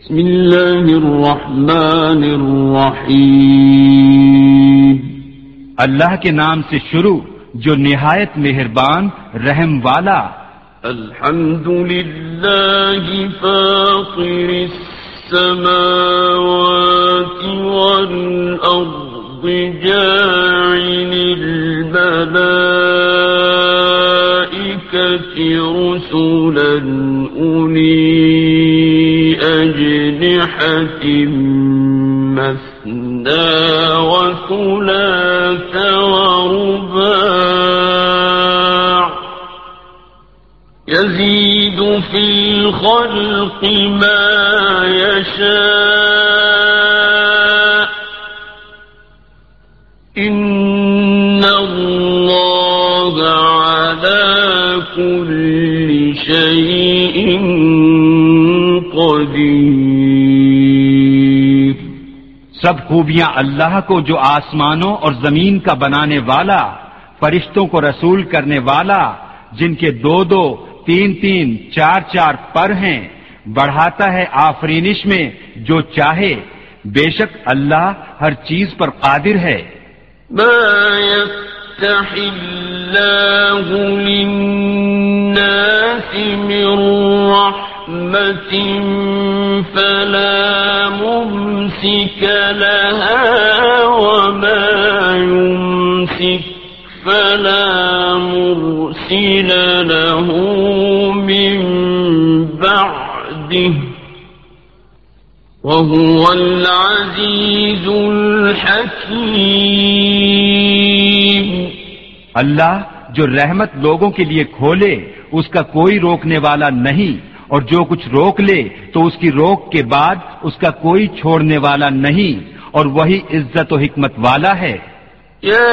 بسم الله الرحمن الرحيم اللہ کے نام سے شروع جو نہایت مہربان رحم والا۔ الحمد لله فاطر السماوات والأرض جاعل الملائكة رسلا أولي أجنحة مثنى وثلاث ورباع يزيد في الخلق ما يشاء إن سب خوبیاں اللہ کو جو آسمانوں اور زمین کا بنانے والا، فرشتوں کو رسول کرنے والا، جن کے دو دو، تین تین، چار چار پر ہیں، بڑھاتا ہے آفرینش میں جو چاہے۔ بے شک اللہ ہر چیز پر قادر ہے۔ ما يفتح الله للناس من رحمة فلا ممسك لها وما يمسك فلا مرسل له من بعده وهو العزيز الحكيم اللہ جو رحمت لوگوں کے لیے کھولے، اس کا کوئی روکنے والا نہیں۔ اور جو کچھ روک لے تو اس کی روک کے بعد اس کا کوئی چھوڑنے والا نہیں اور وہی عزت و حکمت والا ہے۔ يا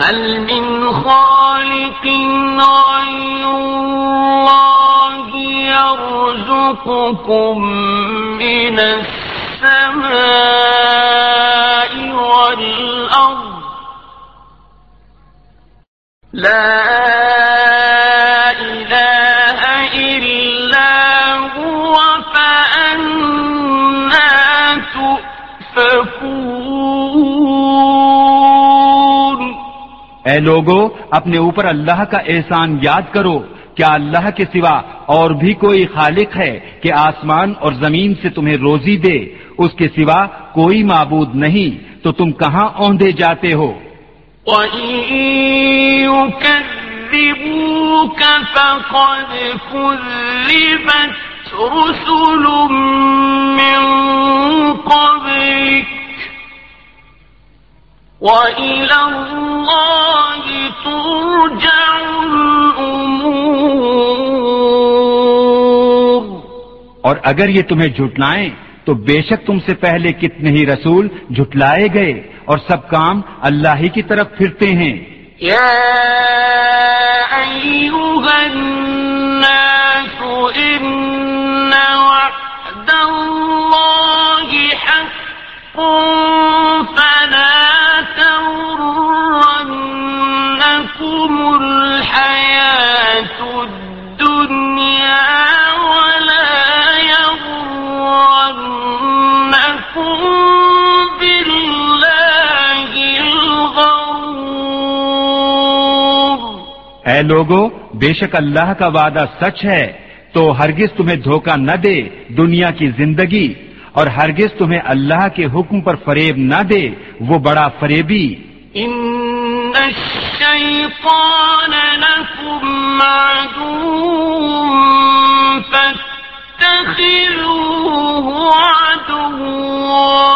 هل من خالق غير الله يرزقكم من السماء والأرض؟ لا اے لوگو، اپنے اوپر اللہ کا احسان یاد کرو کیا اللہ کے سوا اور بھی کوئی خالق ہے کہ آسمان اور زمین سے تمہیں روزی دے۔ اس کے سوا کوئی معبود نہیں، تو تم کہاں اوندے جاتے ہو؟ وَإِن وَإِلَى اللَّهِ تُرْجَعُ الْأُمُورُ۔ اور اگر یہ تمہیں جھٹلائیں تو بے شک تم سے پہلے کتنے ہی رسول جھٹلائے گئے اور سب کام اللہ ہی کی طرف پھرتے ہیں۔ الناس اے لوگو بے شک اللہ کا وعدہ سچ ہے، تو ہرگز تمہیں دھوکہ نہ دے دنیا کی زندگی، اور ہرگز تمہیں اللہ کے حکم پر فریب نہ دے، وہ بڑا فریبی۔ إن الشيطان لكم عدو فاتخذوه عدوا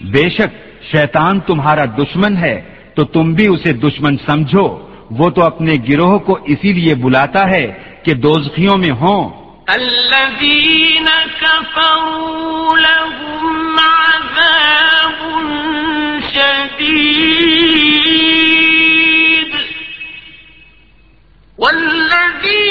بے شک شیطان تمہارا دشمن ہے تو تم بھی اسے دشمن سمجھو۔ وہ تو اپنے گروہ کو اسی لیے بلاتا ہے کہ دوزخیوں میں ہوں۔ الذين كفروا لهم عذاب شديد. والذين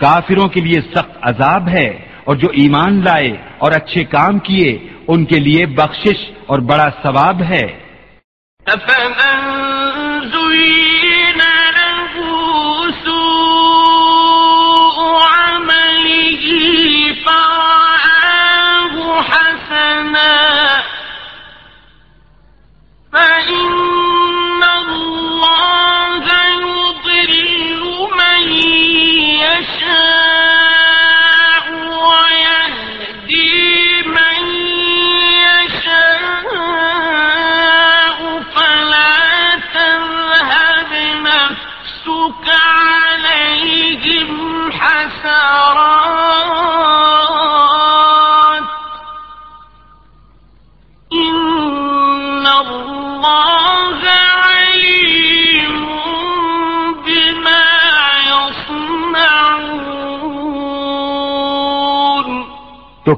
کافروں کے لیے سخت عذاب ہے اور جو ایمان لائے اور اچھے کام کیے، ان کے لیے بخشش اور بڑا ثواب ہے۔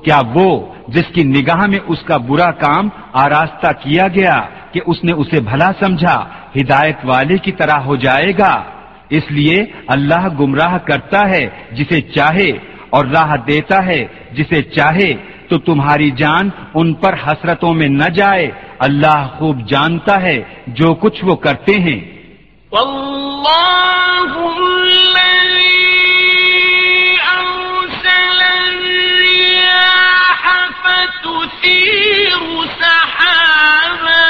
کیا وہ جس کی نگاہ میں اس کا برا کام آراستہ کیا گیا کہ اس نے اسے بھلا سمجھا، ہدایت والے کی طرح ہو جائے گا۔ اس لیے اللہ گمراہ کرتا ہے جسے چاہے اور راہ دیتا ہے جسے چاہے، تو تمہاری جان ان پر حسرتوں میں نہ جائے۔ اللہ خوب جانتا ہے جو کچھ وہ کرتے ہیں۔ والله فتثير سحابا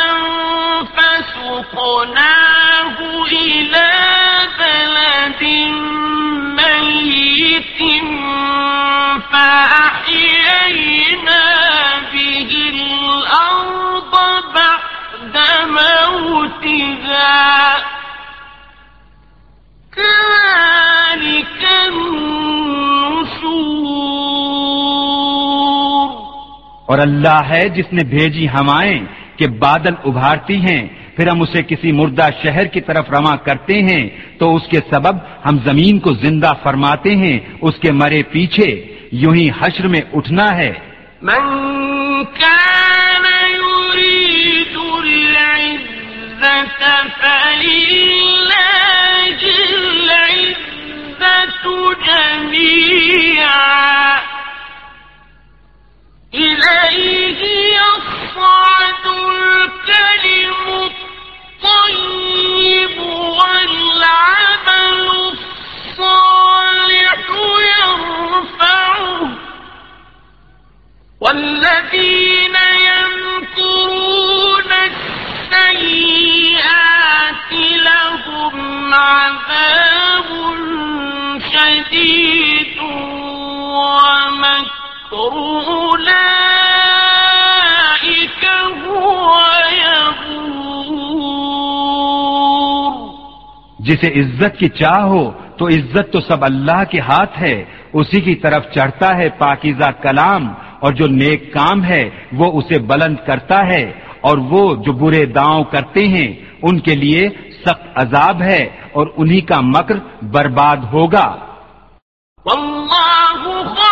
فسقناه إلى بلد ميت فأحيينا به الأرض بعد موتها. كذلك اور اللہ ہے جس نے بھیجی ہوائیں کہ بادل ابھارتی ہیں، پھر ہم اسے کسی مردہ شہر کی طرف رواں کرتے ہیں، تو اس کے سبب ہم زمین کو زندہ فرماتے ہیں، اس کے مرے پیچھے یوں ہی حشر میں اٹھنا ہے۔ من كان يريد العزة فلله العزة جميعا إليه يصعد الكلم الطيب والعمل الصالح يرفعه. والذين يمكرون السيئات لهم عذاب شديد ومكر. جسے عزت کی چاہ ہو تو عزت تو سب اللہ کے ہاتھ ہے۔ اسی کی طرف چڑھتا ہے پاکیزہ کلام اور جو نیک کام ہے وہ اسے بلند کرتا ہے۔ اور وہ جو برے داؤں کرتے ہیں ان کے لیے سخت عذاب ہے اور انہی کا مکر برباد ہوگا۔ والله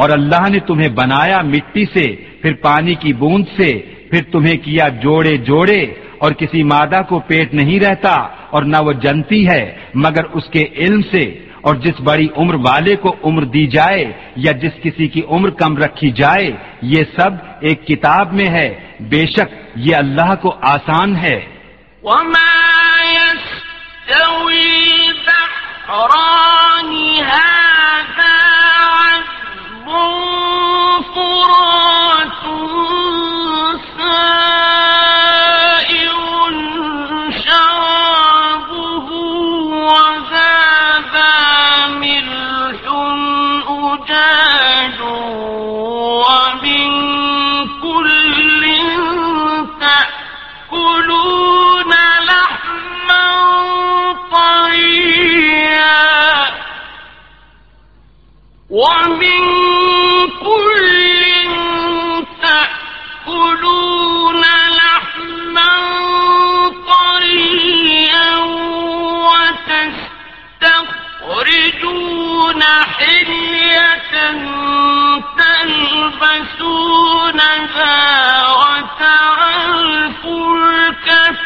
اور اللہ نے تمہیں بنایا مٹی سے، پھر پانی کی بوند سے، پھر تمہیں کیا جوڑے جوڑے، اور کسی مادہ کو پیٹ نہیں رہتا اور نہ وہ جنتی ہے، مگر اس کے علم سے، اور جس بڑی عمر والے کو عمر دی جائے، یا جس کسی کی عمر کم رکھی جائے، یہ سب ایک کتاب میں ہے۔ بے شک یہ اللہ کو آسان ہے۔ وما يستوي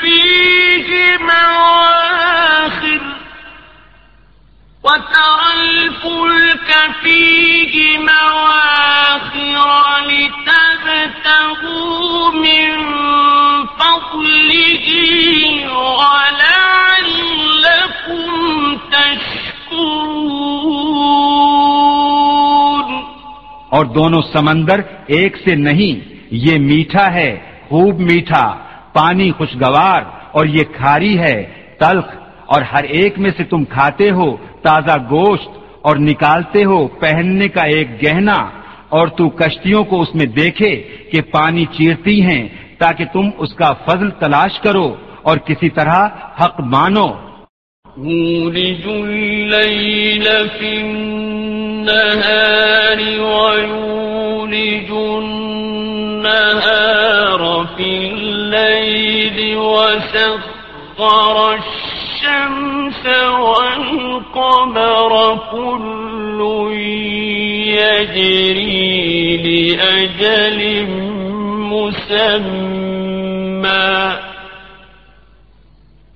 فيه مواخر وترى الفلك فيه مواخر لتبتغوا من فضله ولعلكم تشكرون. اور دونوں سمندر ایک سے نہیں، یہ میٹھا ہے، خوب میٹھا۔ پانی خوشگوار اور یہ کھاری ہے، تلخ، اور ہر ایک میں سے تم کھاتے ہو، تازہ گوشت اور نکالتے ہو پہننے کا ایک گہنا، اور تو کشتیوں کو اس میں دیکھے کہ پانی چیرتی ہیں تاکہ تم اس کا فضل تلاش کرو اور کسی طرح حق مانو۔ يولج الليل في النهار ويولج النهار في الليل وسخر الشمس والقمر كل يجري لأجل مسمى.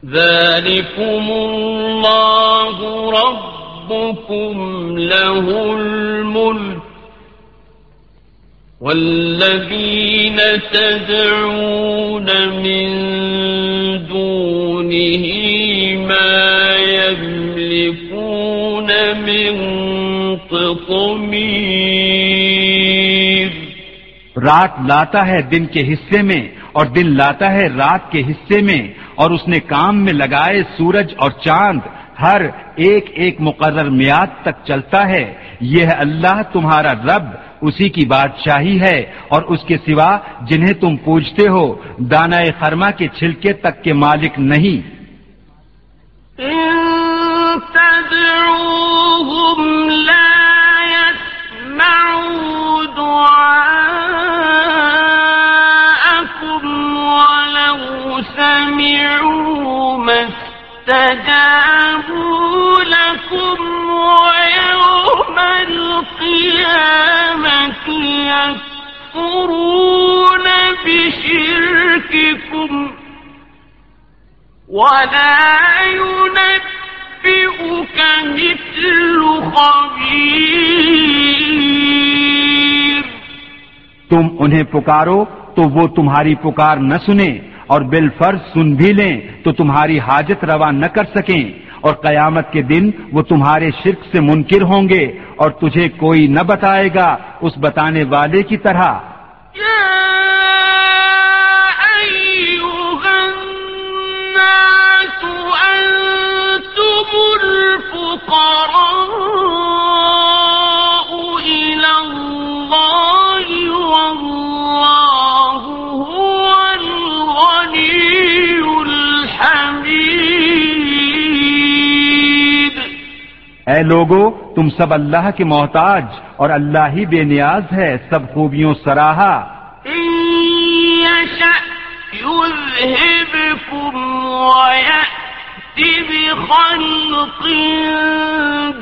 ذلكم الله ربكم له الملك والذين تدعون من دونه ما يملكون من قطمير رات لاتا ہے دن کے حصے میں اور دن لاتا ہے رات کے حصے میں اور اس نے کام میں لگائے سورج اور چاند ہر ایک ایک مقرر میاد تک چلتا ہے۔ یہ اللہ تمہارا رب اسی کی بادشاہی ہے اور اس کے سوا جنہیں تم پوجتے ہو دانا خرما کے چھلکے تک کے مالک نہیں۔ سمعوا ما استجابوا لكم ويوم يكفرون بشرككم ولا ينبئك مثل خبير. تم انہیں پکارو تو وہ تمہاری پکار نہ سنیں اور بالفرض سن بھی لیں تو تمہاری حاجت روا نہ کر سکیں۔ اور قیامت کے دن وہ تمہارے شرک سے منکر ہوں گے اور تجھے کوئی نہ بتائے گا اس بتانے والے کی طرح۔ الناس اے لوگو تم سب اللہ کے محتاج اور اللہ ہی بے نیاز ہے سب خوبیوں سراہا۔ بخلق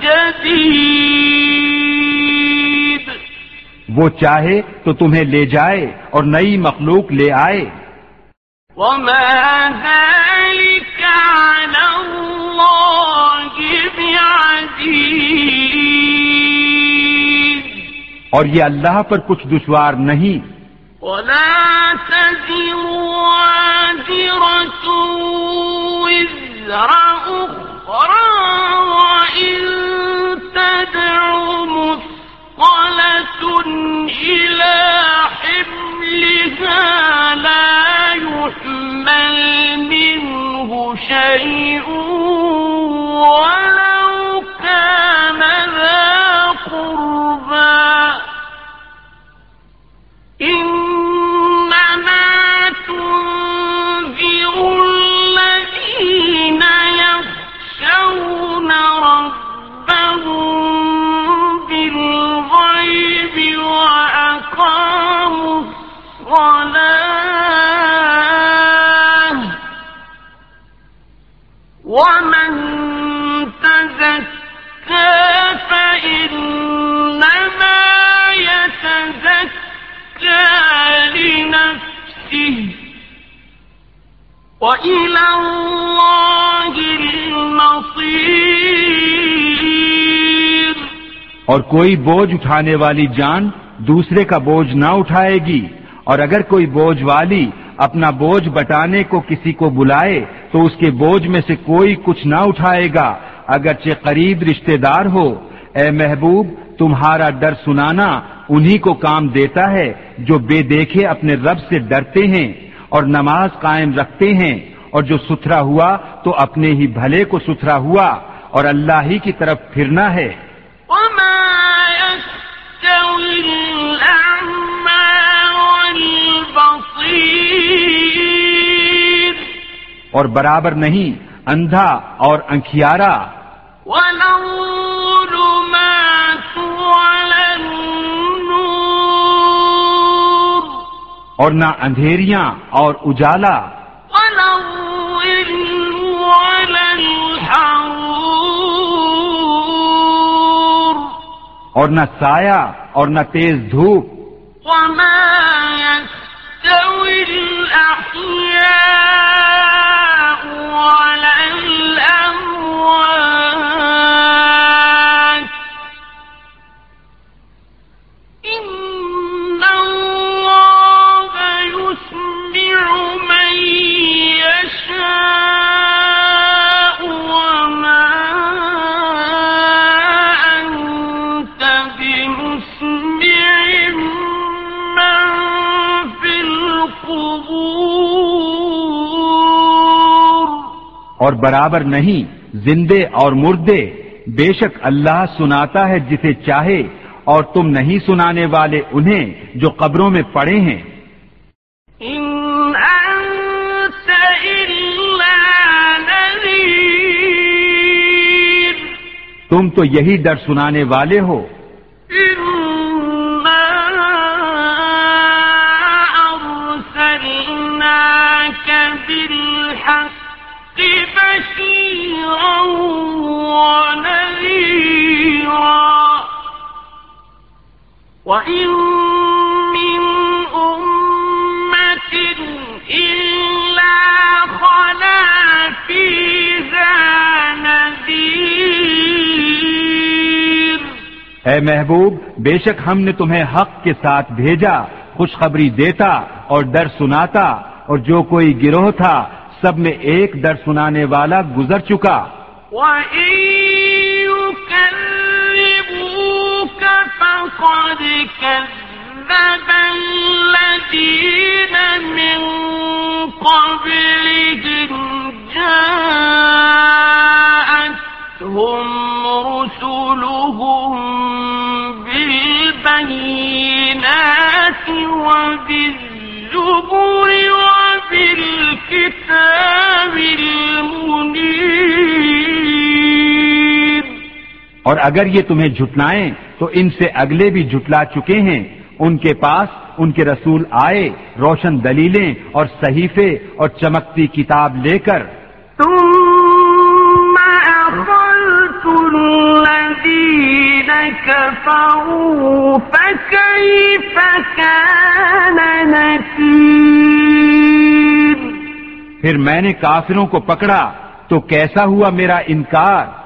جديد وہ چاہے تو تمہیں لے جائے اور نئی مخلوق لے آئے۔ وما ذلك على الله بعزيز اور یہ اللہ پر کچھ دشوار نہیں۔ ولا تزر وازرة وزر أخرى وإن تدع مثقلة إلى حملها لا يحمل منه شيء ولو كان ذا قربا لنفسه وإلى الله المصير اور کوئی بوجھ اٹھانے والی جان دوسرے کا بوجھ نہ اٹھائے گی۔ اور اگر کوئی بوجھ والی اپنا بوجھ بٹانے کو کسی کو بلائے، تو اس کے بوجھ میں سے کوئی کچھ نہ اٹھائے گا۔ اگرچہ قریب رشتہ دار ہو، اے محبوب، تمہارا ڈر سنانا انہی کو کام دیتا ہے جو بے دیکھے اپنے رب سے ڈرتے ہیں اور نماز قائم رکھتے ہیں اور جو ستھرا ہوا تو اپنے ہی بھلے کو ستھرا ہوا اور اللہ ہی کی طرف پھرنا ہے۔ اور برابر نہیں اندھا اور انکھیارا۔ ولا اور نہ اندھیریاں اور اجالا۔ اور نہ سایہ اور نہ تیز دھوپ۔ وما يستوي الأحياء اور برابر نہیں زندے اور مردے بے شک اللہ سناتا ہے جسے چاہے اور تم نہیں سنانے والے انہیں جو قبروں میں پڑے ہیں۔ إلا نذير۔ تم تو یہی ڈر سنانے والے ہو۔ ونذيرا. وإن من أمة إلا خلا فيها نذير. اے محبوب، بے شک ہم نے تمہیں حق کے ساتھ بھیجا، خوشخبری دیتا اور ڈر سناتا، اور جو کوئی گروہ تھا، سب میں ایک ڈر سنانے والا گزر چکا۔ وإن يكذبوك فقد كذب الذين من قبلهم جاءتهم وبالزبر وبالكتاب المنير اور اگر یہ تمہیں جھٹلائیں تو ان سے اگلے بھی جھٹلا چکے ہیں۔ ان کے پاس ان کے رسول آئے روشن دلیلیں اور صحیفے اور چمکتی کتاب لے کر۔ پھر میں نے کافروں کو پکڑا تو کیسا ہوا میرا انکار؟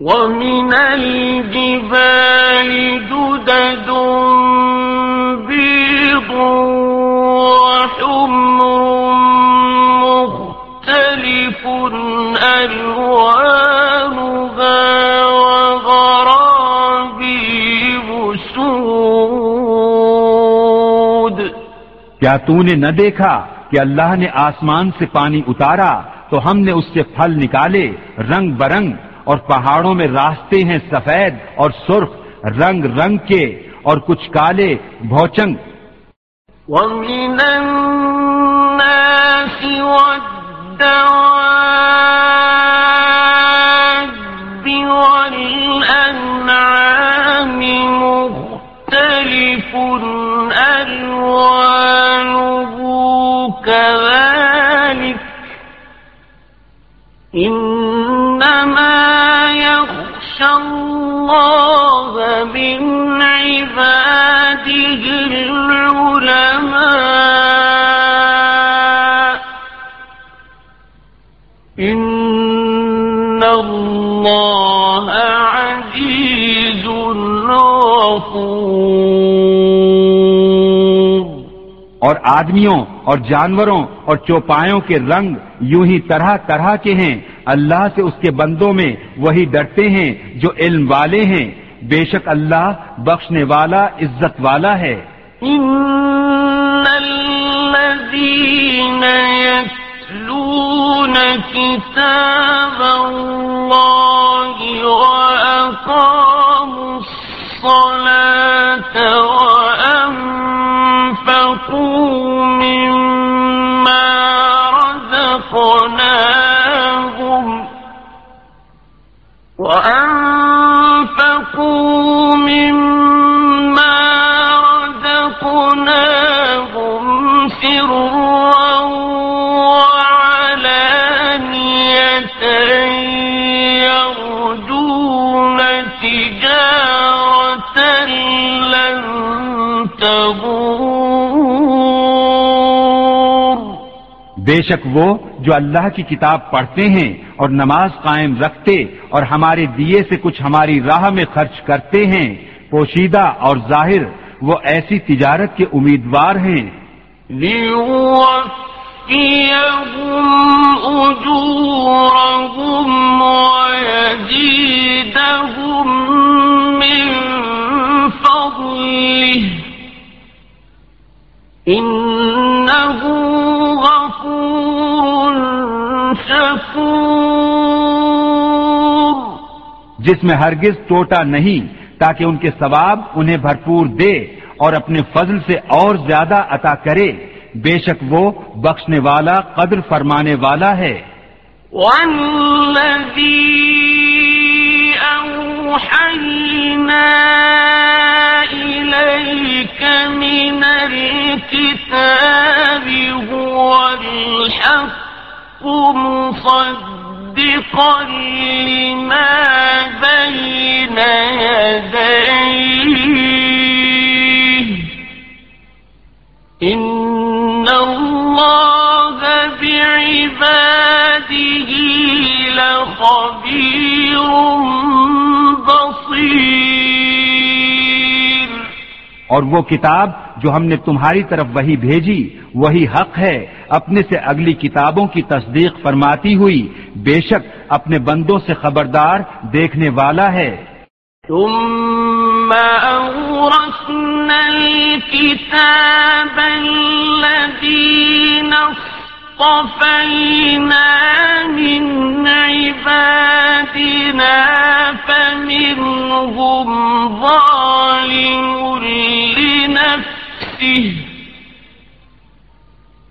ومن الجبال جدد بيض وحمر مختلف ألوانها وغرابيب سود کیا تو نے نہ دیکھا کہ اللہ نے آسمان سے پانی اتارا تو ہم نے اس سے پھل نکالے رنگ برنگ اور پہاڑوں میں راستے ہیں سفید اور سرخ، رنگ رنگ کے اور کچھ کالے بھوچنگ۔ ومن الناس والدواب والأنعام مختلف، ألوانه كذلك۔ إنما الله من عباده العلماء إن الله عزيز غفور اور آدمیوں اور جانوروں اور چوپایوں کے رنگ یوں ہی طرح طرح کے ہیں۔ اللہ سے اس کے بندوں میں وہی ڈرتے ہیں جو علم والے ہیں۔ بے شک اللہ بخشنے والا، عزت والا ہے۔ إن الذين يتلون كتاب الله وأقاموا الصلاة وأنفقوا مما رزقناهم سرا وعلانية يرجون تجارة لن تبور بے شک وہ جو اللہ کی کتاب پڑھتے ہیں اور نماز قائم رکھتے اور ہمارے دیے سے کچھ ہماری راہ میں خرچ کرتے ہیں۔ پوشیدہ اور ظاہر، وہ ایسی تجارت کے امیدوار ہیں۔ من فضله إنه غفور جس میں ہرگز ٹوٹا نہیں تاکہ ان کے ثواب انہیں بھرپور دے اور اپنے فضل سے اور زیادہ عطا کرے۔ بے شک وہ بخشنے والا قدر فرمانے والا ہے۔ أوحينا إليك من الكتاب هو الحق مصدقا لما بين يديه إن الله بعباده لخبير بصير اور وہ کتاب جو ہم نے تمہاری طرف وہی بھیجی، وہی حق ہے۔ اپنے سے اگلی کتابوں کی تصدیق فرماتی ہوئی۔ بے شک اپنے بندوں سے خبردار دیکھنے والا ہے۔ ثم أورثنا الكتاب الذين اصطفينا من عبادنا فمنهم ظالم لنفسه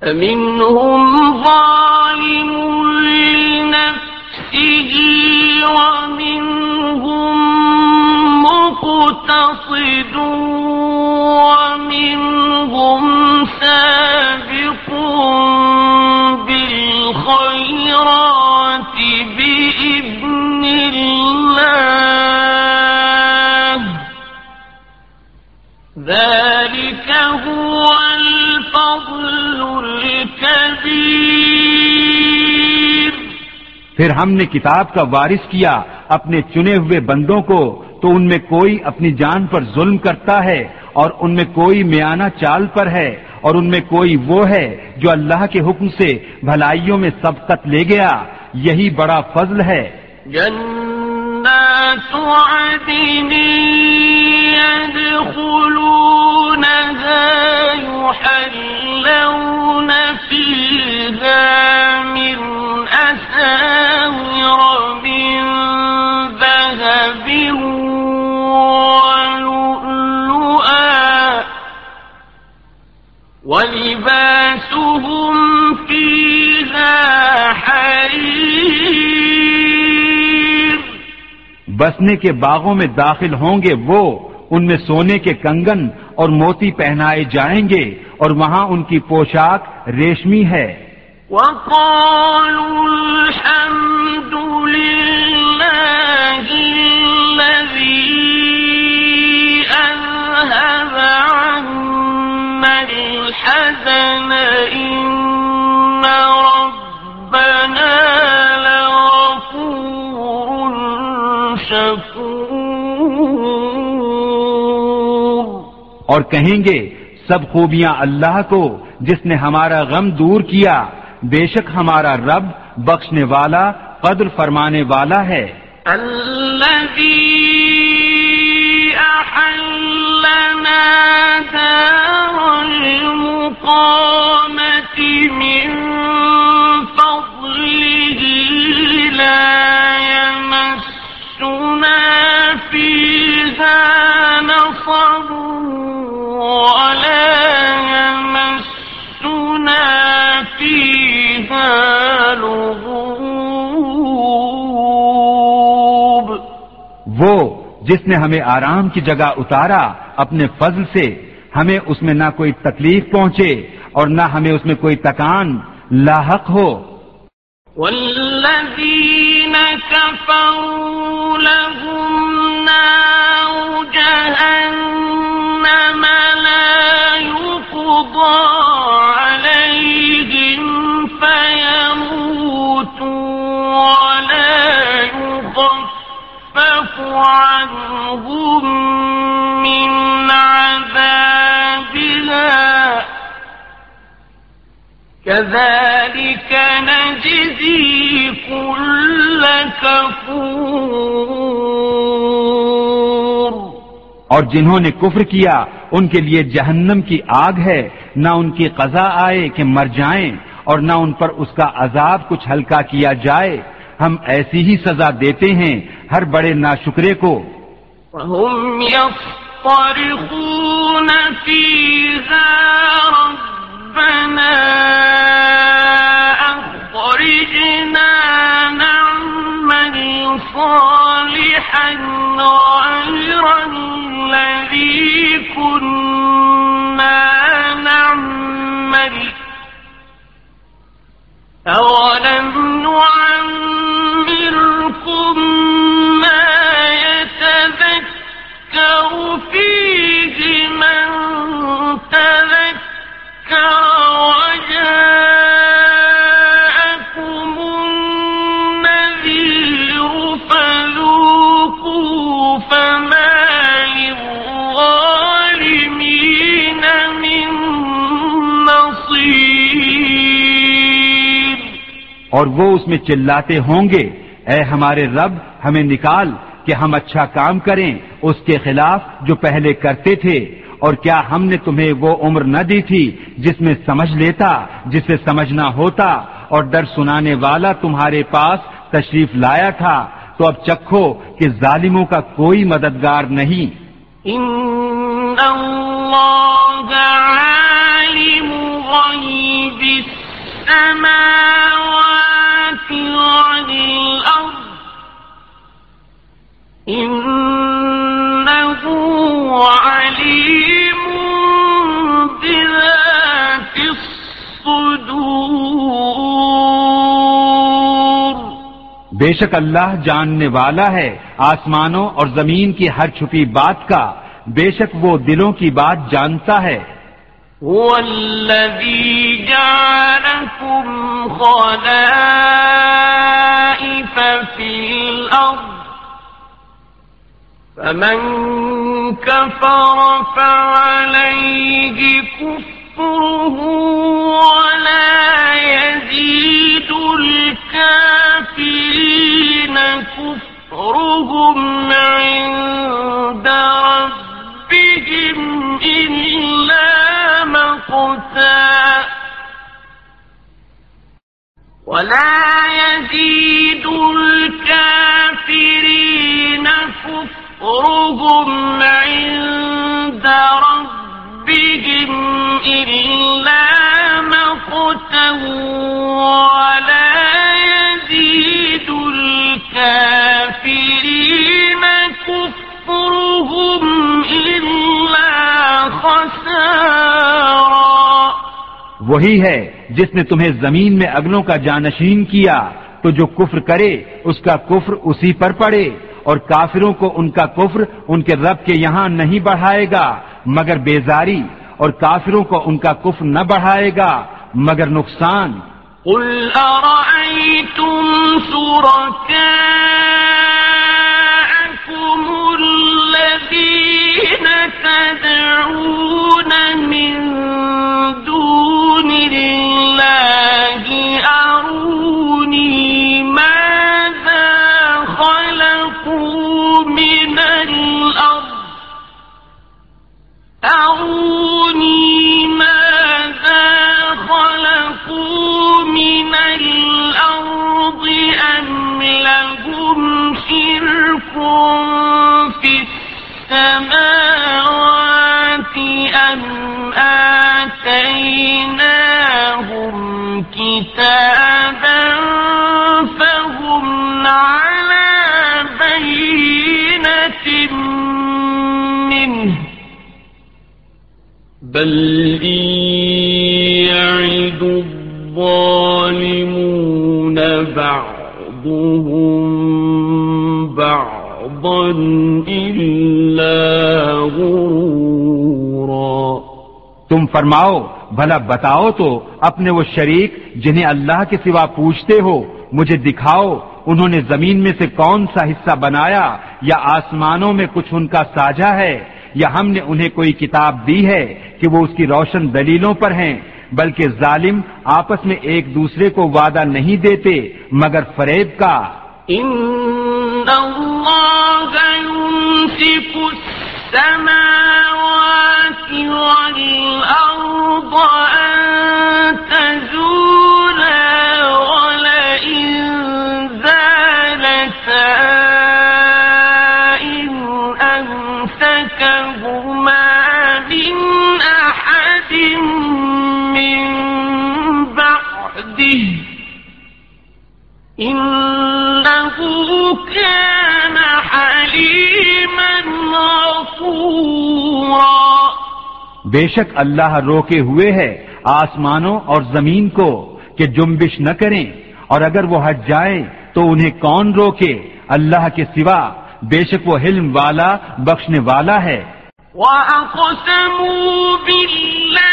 فمنهم ظالم لنفسه ومنهم مقتصد ومنهم سابق بالخيرات بإذن الله. ذلك هو الفضل پھر ہم نے کتاب کا وارث کیا اپنے چنے ہوئے بندوں کو تو ان میں کوئی اپنی جان پر ظلم کرتا ہے اور ان میں کوئی میانہ چال پر ہے اور ان میں کوئی وہ ہے جو اللہ کے حکم سے بھلائیوں میں سبقت لے گیا۔ یہی بڑا فضل ہے۔ جنات عدن يدخلونها ولباسهم فيها حرير بسنے کے باغوں میں داخل ہوں گے وہ ان میں سونے کے کنگن اور موتی پہنائے جائیں گے اور وہاں ان کی پوشاک ریشمی ہے۔ وقالوا الحمد لله الذي أذهب عنا الحزن إن اور کہیں گے، سب خوبیاں اللہ کو، جس نے ہمارا غم دور کیا، بے شک ہمارا رب بخشنے والا، قدر فرمانے والا ہے۔ الذي أحلنا دار المقامة من فضله لا وہ جس نے ہمیں آرام کی جگہ اتارا اپنے فضل سے ہمیں اس میں نہ کوئی تکلیف پہنچے اور نہ ہمیں اس میں کوئی تکان لاحق ہو۔ والذين كفروا لهم نار جهنم كذلك نجزي كل كفور. اور جنہوں نے کفر کیا، ان کے لیے جہنم کی آگ ہے۔ نہ ان کی قضا آئے کہ مر جائیں، اور نہ ان پر اس کا عذاب کچھ ہلکا کیا جائے۔ ہم ایسی ہی سزا دیتے ہیں ہر بڑے ناشکرے کو۔ وهم يصطرخون فيها ربنا أخرجنا نعمل صالحا غير الذي كنا نعمل. أولم نعمركم ما يتذكر فيه اور وہ اس میں چلاتے ہوں گے۔ اے ہمارے رب، ہمیں نکال کہ ہم اچھا کام کریں، اس کے خلاف جو پہلے کرتے تھے۔ اور کیا ہم نے تمہیں وہ عمر نہ دی تھی جس میں سمجھ لیتا جسے سمجھنا ہوتا؟ اور ڈر سنانے والا تمہارے پاس تشریف لایا تھا۔ تو اب چکھو کہ ظالموں کا کوئی مددگار نہیں۔ إن الله عالم غيب السماوات إنه عليم بذات الصدور بے شک اللہ جاننے والا ہے آسمانوں اور زمین کی ہر چھپی بات کا۔ بے شک وہ دلوں کی بات جانتا ہے۔ هو الذي جعلكم خلائف في الأرض. فمن كفر فعليه كفره ولا يزيد الكافرين كفرهم عند ربهم إلا مقتا ولا يزيد الكافرين كفرهم عند ربهم إلا مقتا ولا يزيد الكافرين كفرهم إلا خسارا وہی ہے جس نے تمہیں زمین میں اگلوں کا جانشین کیا، تو جو کفر کرے، اس کا کفر اسی پر پڑے، اور کافروں کو ان کا کفر ان کے رب کے یہاں نہیں بڑھائے گا، مگر بیزاری، اور کافروں کو ان کا کفر نہ بڑھائے گا، مگر نقصان۔ قل أرأيتم شركاءكم الذين تدعون من أروني ماذا خلقوا من الأرض أم لهم شرك في السماوات أم آتيناهم كتابا بل يعد الظالمون بعضهم بعضا إلا غرورا تم فرماؤ، بھلا بتاؤ تو اپنے وہ شریک جنہیں اللہ کے سوا پوچھتے ہو، مجھے دکھاؤ انہوں نے زمین میں سے کون سا حصہ بنایا یا آسمانوں میں کچھ ان کا ساجھا ہے یا ہم نے انہیں کوئی کتاب دی ہے کہ وہ اس کی روشن دلیلوں پر ہیں، بلکہ ظالم آپس میں ایک دوسرے کو وعدہ نہیں دیتے، مگر فریب کا۔ ان اللہ يمسك السماوات والارض ان تزولا إنه كان حليما غفورا. بے شک اللہ روکے ہوئے ہے آسمانوں اور زمین کو کہ جنبش نہ کریں اور اگر وہ ہٹ جائیں تو انہیں کون روکے؟ اللہ کے سوا بے شک وہ حلم والا بخشنے والا ہے۔ وأقسموا بالله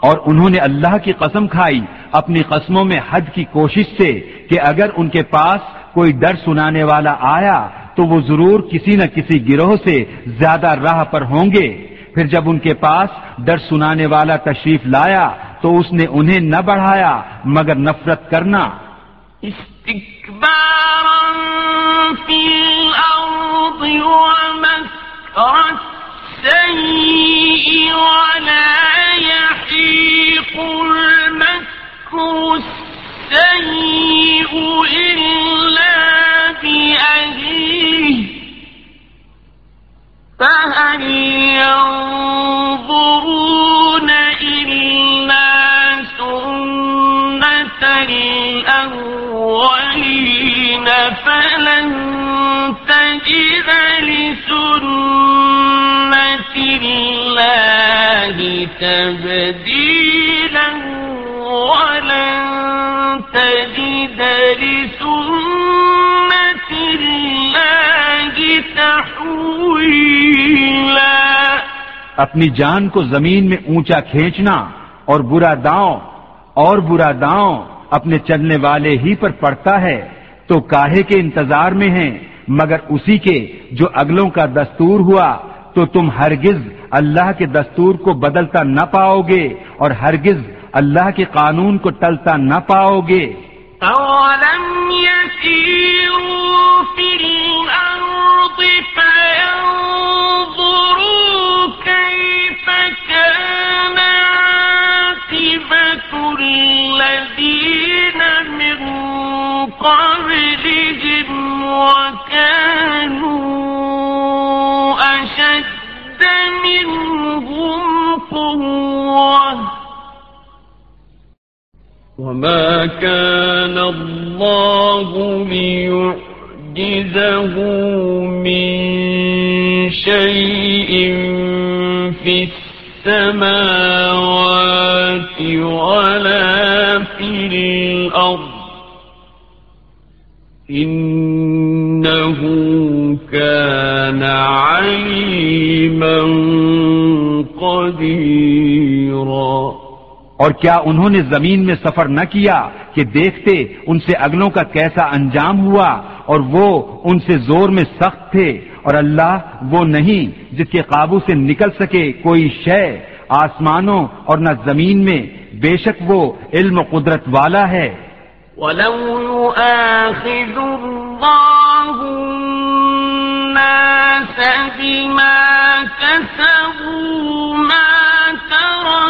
اور انہوں نے اللہ کی قسم کھائی اپنی قسموں میں حد کی کوشش سے کہ اگر ان کے پاس کوئی ڈر سنانے والا آیا تو وہ ضرور کسی نہ کسی گروہ سے زیادہ راہ پر ہوں گے۔ پھر جب ان کے پاس ڈر سنانے والا تشریف لایا تو اس نے انہیں نہ بڑھایا، مگر نفرت کرنا۔ استكبارا في الأرض ومكر السيء ولا يحيق المكر السيء إلا بأهله. فهل ينظرون إلا سنة الأولين فلن تجد لسنة الله تبديلا ولن تجد لسنة الله تحويلا. اپنی جان کو زمین میں اونچا کھینچنا اور برا داؤں، اور برا داؤں اپنے چلنے والے ہی پر پڑتا ہے، تو کاہے کے انتظار میں ہیں، مگر اسی کے جو اگلوں کا دستور ہوا، تو تم ہرگز اللہ کے دستور کو بدلتا نہ پاؤ گے اور ہرگز اللہ کے قانون کو ٹلتا نہ پاؤ گے أولم يسيروا في الأرض فينظروا كيف كان عاقبة الذين من قبلهم وكانوا وما كان الله ليعجزه من شيء في السماوات ولا في الأرض إنه كان عليما قديرا اور کیا انہوں نے زمین میں سفر نہ کیا کہ دیکھتے ان سے اگلوں کا کیسا انجام ہوا اور وہ ان سے زور میں سخت تھے اور اللہ وہ نہیں جس کے قابو سے نکل سکے کوئی شے آسمانوں اور نہ زمین میں، بے شک وہ علم و قدرت والا ہے۔ ولو يؤاخذ الله الناس بما كسبوا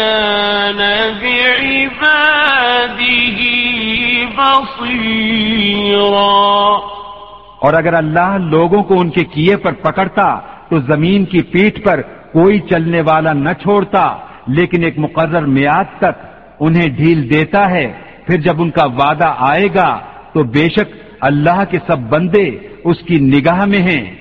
كان بعباده بصيرا. اور اگر اللہ لوگوں کو ان کے کیے پر پکڑتا، تو زمین کی پیٹھ پر کوئی چلنے والا نہ چھوڑتا، لیکن ایک مقرر میعاد تک انہیں ڈھیل دیتا ہے۔ پھر جب ان کا وعدہ آئے گا، تو بے شک اللہ کے سب بندے اس کی نگاہ میں ہیں۔